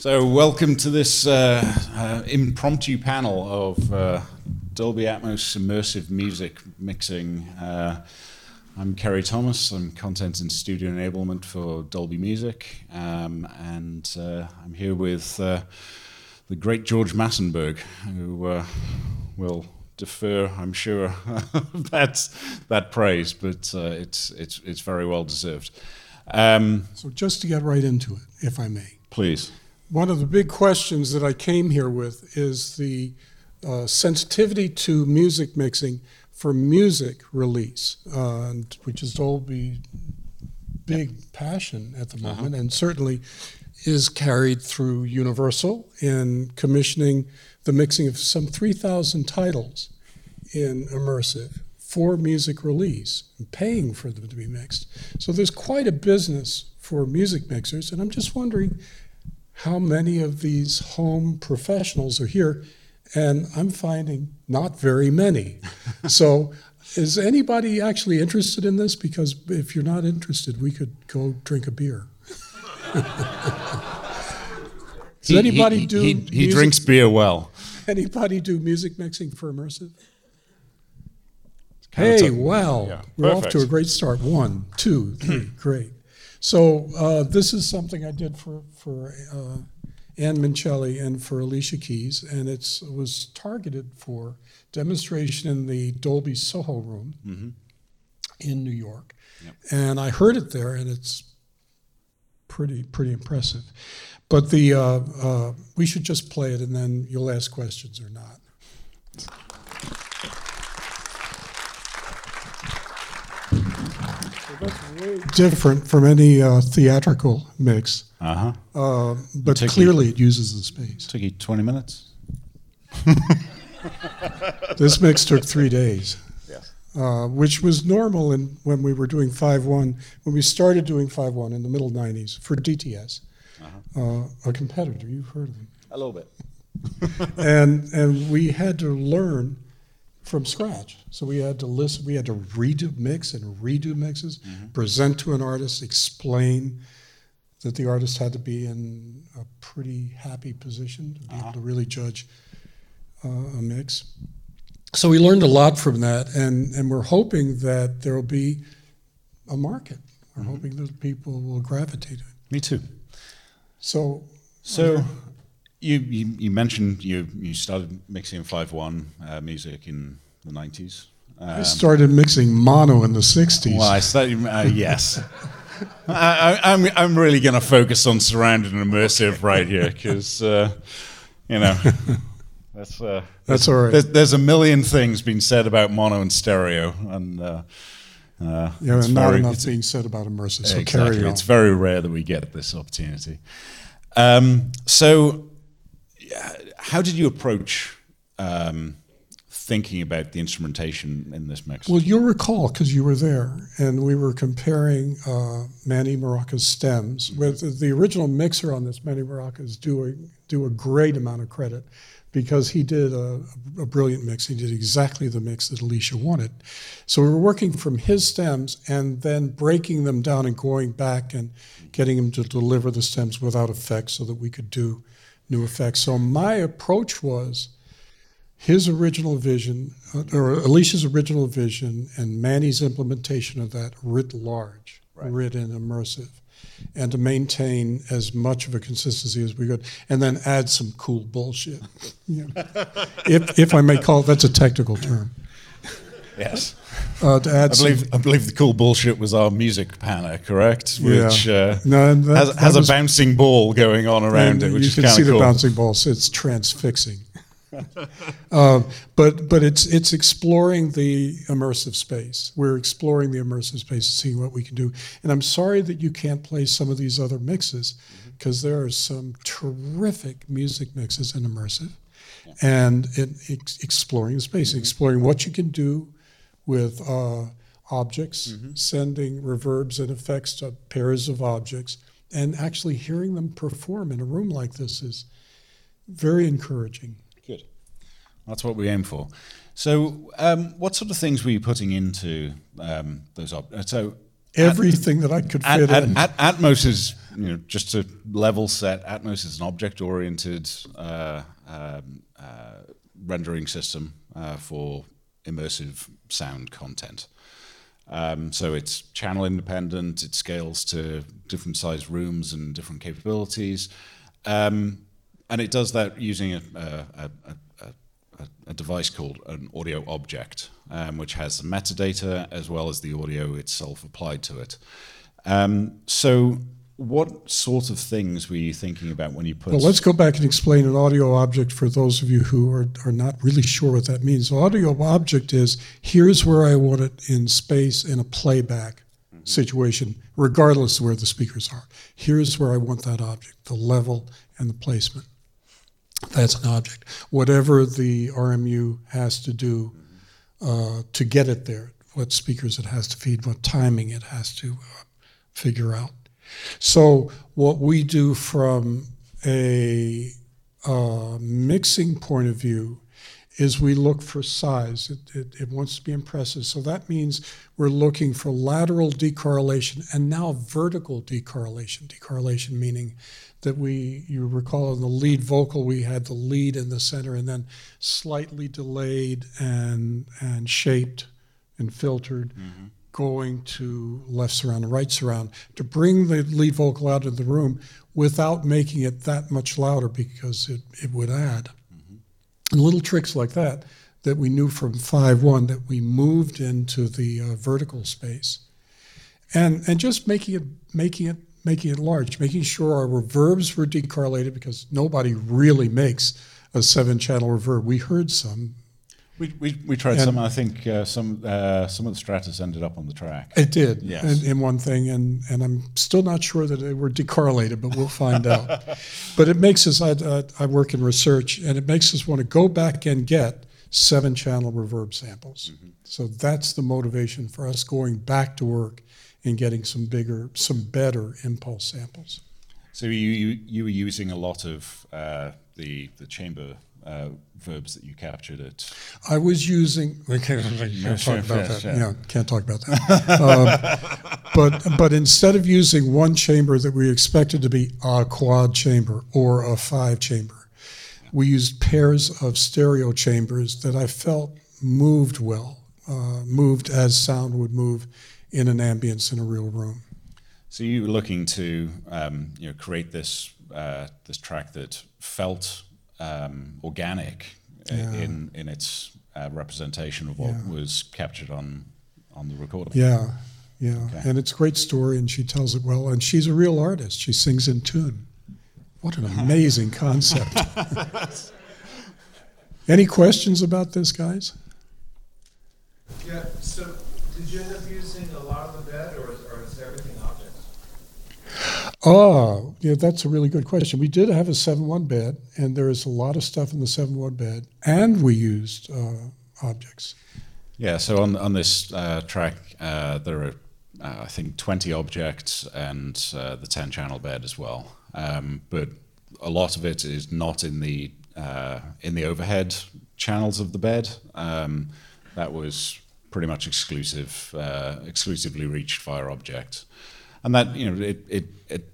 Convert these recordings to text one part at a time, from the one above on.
So, welcome to this uh, uh, impromptu panel of uh, Dolby Atmos immersive music mixing. Uh, I'm Kerry Thomas. I'm content and studio enablement for Dolby Music, um, and uh, I'm here with uh, the great George Massenburg, who will defer, I'm sure, that that praise, but it's it's it's very well deserved. Um, so, just to get right into it, if I may, please. One of the big questions that I came here with is the uh, sensitivity to music mixing for music release, uh, which is Dolby big yep. passion at the uh-huh. moment, uh-huh. and certainly is carried through Universal in commissioning the mixing of some 3,000 titles in immersive for music release and paying for them to be mixed. So there's quite a business for music mixers, and I'm just wondering how many of these home professionals are here, and I'm finding not very many. so, is anybody actually interested in this? Because if you're not interested, we could go drink a beer. Does he, anybody he, do? He, he drinks beer well. Anybody do music mixing for immersive? Hey, wow. Yeah, We're off to a great start. One, two, three, great. So uh, this is something I did for for uh, Ann Mincieli and for Alicia Keys, and it was targeted for demonstration in the Dolby Soho Room mm-hmm. in New York, yep. and I heard it there, and it's pretty pretty impressive. But the uh, uh we should just play it, and then you'll ask questions or not. Different from any uh, theatrical mix. Uh-huh. Uh, but clearly you, it uses the space. Took you 20 minutes? this mix took three days. Yes. Uh, which was normal in, when we were doing 5 1, when we started doing 5 1 in the middle 90s for DTS, uh-huh. uh, a competitor. You've heard of them. A little bit. and, and we had to learn from scratch. So we had to listen, we had to redo mix and redo mixes, mm-hmm. present to an artist, explain that the artist had to be in a pretty happy position to be uh-huh. able to really judge uh, a mix. So we learned a lot from that, and, and we're hoping that there will be a market. We're mm-hmm. hoping that people will gravitate to it. Me too. So, so you, you, you, mentioned you, you started mixing 5.1 uh, music in the 90s. Um, I started mixing mono in the 60s. Well, I started, uh, yes. I, am I'm, I'm really going to focus on surrounded and immersive right here because, uh, you know, that's, uh, that's all right. There's, there's, a million things being said about mono and stereo. And, uh, uh, yeah, and not very, enough being said about immersive. So exactly. carry on. It's very rare that we get this opportunity. Um, so how did you approach um, thinking about the instrumentation in this mix? Well, you'll recall because you were there, and we were comparing uh, Manny Marroquin's stems with the original mixer on this. Manny Marroquin is doing do a great amount of credit because he did a, a, brilliant mix. He did exactly the mix that Alicia wanted. So we were working from his stems and then breaking them down and going back and getting him to deliver the stems without effects so that we could do new effects. So my approach was his original vision, uh, or Alicia's original vision, and Manny's implementation of that writ large, right. writ in immersive, and to maintain as much of a consistency as we could, and then add some cool bullshit. You know, if, if I may call it, that's a technical term. Yes. Uh, to add I believe some, I believe the cool bullshit was our music panel, correct? Which yeah. uh, no, that, has, has a bouncing ball going on around it, which you can see cool. the bouncing ball. So it's transfixing. uh, but but it's it's exploring the immersive space. We're exploring the immersive space, and seeing what we can do. And I'm sorry that you can't play some of these other mixes because mm-hmm. there are some terrific music mixes in immersive, and it, exploring the space, mm-hmm. exploring what you can do with uh, objects, mm-hmm. sending reverbs and effects to pairs of objects, and actually hearing them perform in a room like this is very encouraging. Good. That's what we aim for. So, um, what sort of things were you putting into um, those? Ob- uh, so, everything that I could At, fit at, in. at, Atmos is you know just to level set. Atmos is an object-oriented uh, um, uh, rendering system uh, for immersive sound content. Um, so it's channel independent. It scales to different sized rooms and different capabilities, um, and it does that using a, a, a, a, a device called an audio object, um, which has the metadata as well as the audio itself applied to it. Um, so, what sort of things were you thinking about when you put? Well, let's go back and explain an audio object for those of you who are, are not really sure what that means. Audio object is here's where I want it in space in a playback situation, regardless of where the speakers are. Here's where I want that object, the level and the placement. That's an object. Whatever the RMU has to do uh, to get it there, what speakers it has to feed, what timing it has to uh, figure out. So, what we do from a uh, mixing point of view is we look for size. It, it, it, wants to be impressive. So that means we're looking for lateral decorrelation and now vertical decorrelation. Decorrelation meaning that we, you recall in the lead vocal, we had the lead in the center and then slightly delayed and, and shaped and filtered. Mm-hmm going to left surround and right surround to bring the lead vocal out of the room without making it that much louder because it, it would add. Mm-hmm. And little tricks like that that we knew from 5-1 that we moved into the uh, vertical space. And, and just making it, making, it, making it large, making sure our reverbs were decorrelated because nobody really makes a seven channel reverb. We heard some we, we, we tried and some. I think uh, some uh, some of the Stratus ended up on the track. It did, yes. in, one thing, and, and I'm still not sure that they were decorrelated, but we'll find out. But it makes us. I, I, I work in research, and it makes us want to go back and get seven channel reverb samples. Mm-hmm. So that's the motivation for us going back to work and getting some bigger, some better impulse samples. So you you, you were using a lot of uh, the the chamber uh, verbs that you captured it. I was using. We can't, can't talk about that. Yeah, can't talk about that. um, but but instead of using one chamber that we expected to be a quad chamber or a five chamber, we used pairs of stereo chambers that I felt moved well, uh, moved as sound would move in an ambience in a real room. So you were looking to um, you know create this uh, this track that felt um, organic uh, yeah. in in its uh, representation of what yeah. was captured on on the recording. Yeah, yeah, okay. and it's a great story, and she tells it well, and she's a real artist. She sings in tune. What an amazing concept! Any questions about this, guys? Yeah. So, did you end up using a lot of the bed, or, or is everything Oh, yeah, that's a really good question. We did have a 7-1 bed, and there is a lot of stuff in the 7-1 bed, and we used uh, objects. Yeah, so on, on this uh, track, uh, there are, uh, I think, 20 objects and uh, the 10 channel bed as well. Um, but a lot of it is not in the, uh, in the overhead channels of the bed. Um, that was pretty much exclusive, exclusively reached via object and that you know it, it, it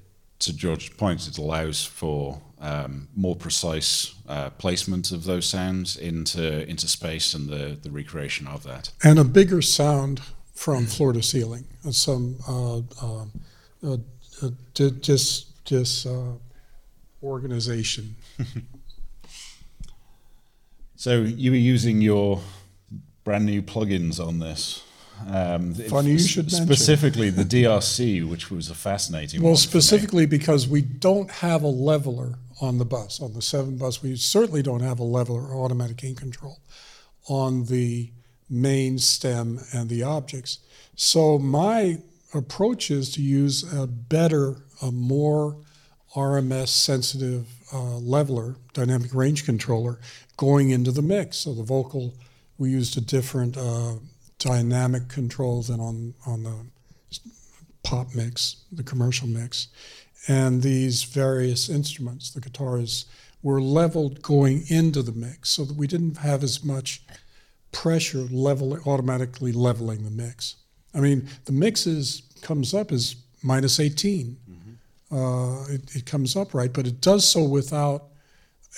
to George's point, it allows for um, more precise uh, placement of those sounds into into space and the the recreation of that, and a bigger sound from floor to ceiling. Some uh, uh, uh, uh dis dis uh, organization. so you were using your brand new plugins on this. Um, Funny you should specifically the DRC, which was a fascinating. Well, specifically because we don't have a leveler on the bus, on the seven bus. We certainly don't have a leveler or automatic gain control on the main stem and the objects. So my approach is to use a better, a more RMS sensitive uh, leveler, dynamic range controller, going into the mix. So the vocal, we used a different. Uh, dynamic control than on, on the pop mix, the commercial mix. And these various instruments, the guitars, were leveled going into the mix so that we didn't have as much pressure level automatically leveling the mix. I mean, the mix is comes up as minus 18. Uh, it, it comes up right, but it does so without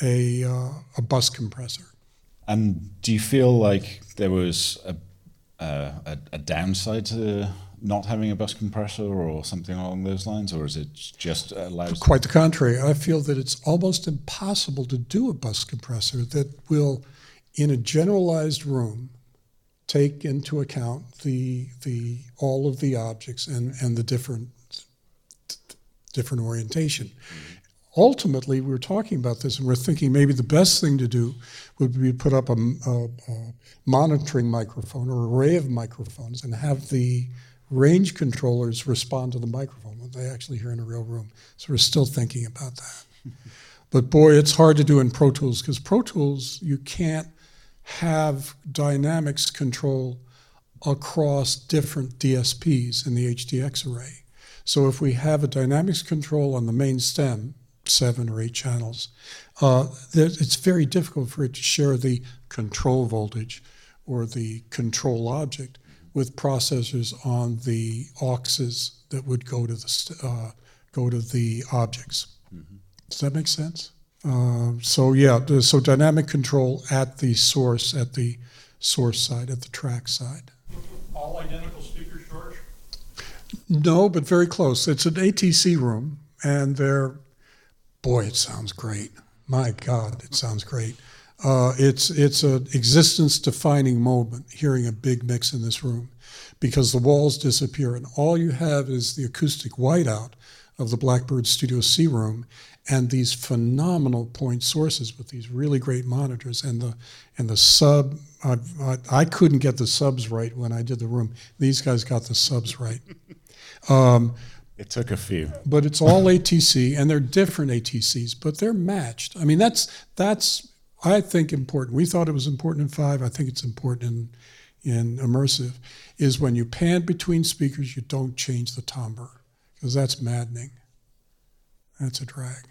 a, uh, a bus compressor. And do you feel like there was a, uh, a, a downside to not having a bus compressor or something along those lines, or is it just allows? Quite the contrary. I feel that it's almost impossible to do a bus compressor that will, in a generalized room, take into account the the all of the objects and and the different different orientation. Ultimately, we were talking about this, and we're thinking maybe the best thing to do would be to put up a, a, a monitoring microphone or array of microphones and have the range controllers respond to the microphone when they actually hear in a real room. So we're still thinking about that. but boy, it's hard to do in Pro Tools because Pro Tools, you can't have dynamics control across different DSPs in the HDX array. So if we have a dynamics control on the main stem, seven or eight channels, uh, it's very difficult for it to share the control voltage or the control object with processors on the auxes that would go to the uh, go to the objects. Mm-hmm. Does that make sense? Uh, so yeah, so dynamic control at the source, at the source side, at the track side. All identical speakers, George? No, but very close. It's an ATC room, and they're, boy, it sounds great. My God, it sounds great. Uh, it's it's an existence-defining moment hearing a big mix in this room, because the walls disappear and all you have is the acoustic whiteout of the Blackbird Studio C room and these phenomenal point sources with these really great monitors and the and the sub. I, I, I couldn't get the subs right when I did the room. These guys got the subs right. Um, it took a few, but it's all ATC, and they're different ATCs, but they're matched. I mean, that's that's I think important. We thought it was important in five. I think it's important in in immersive. Is when you pan between speakers, you don't change the timbre because that's maddening. That's a drag.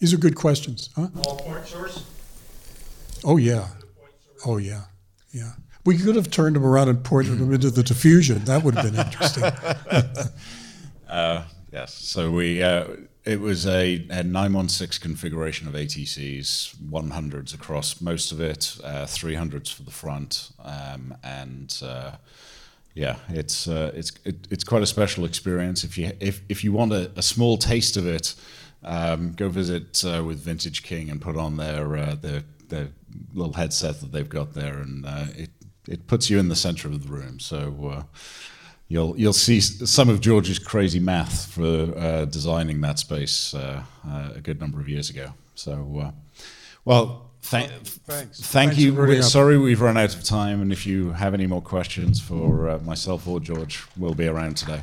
These are good questions, huh? All point source. Oh yeah, oh yeah, yeah. We could have turned them around and pointed them into the diffusion. That would have been interesting. uh, yes. So we uh, it was a, a 916 configuration of ATCs, 100s across most of it, uh, 300s for the front, um, and uh, yeah, it's uh, it's it, it's quite a special experience. If you if if you want a, a small taste of it, um, go visit uh, with Vintage King and put on their uh, their their little headset that they've got there, and it it puts you in the center of the room. So you'll you'll see some of George's crazy math for uh, designing that space uh, uh a good number of years ago. So, uh, well. Thank, Thanks. thank Thanks you. We're sorry we've run out of time, and if you have any more questions for uh, myself or George, we'll be around today.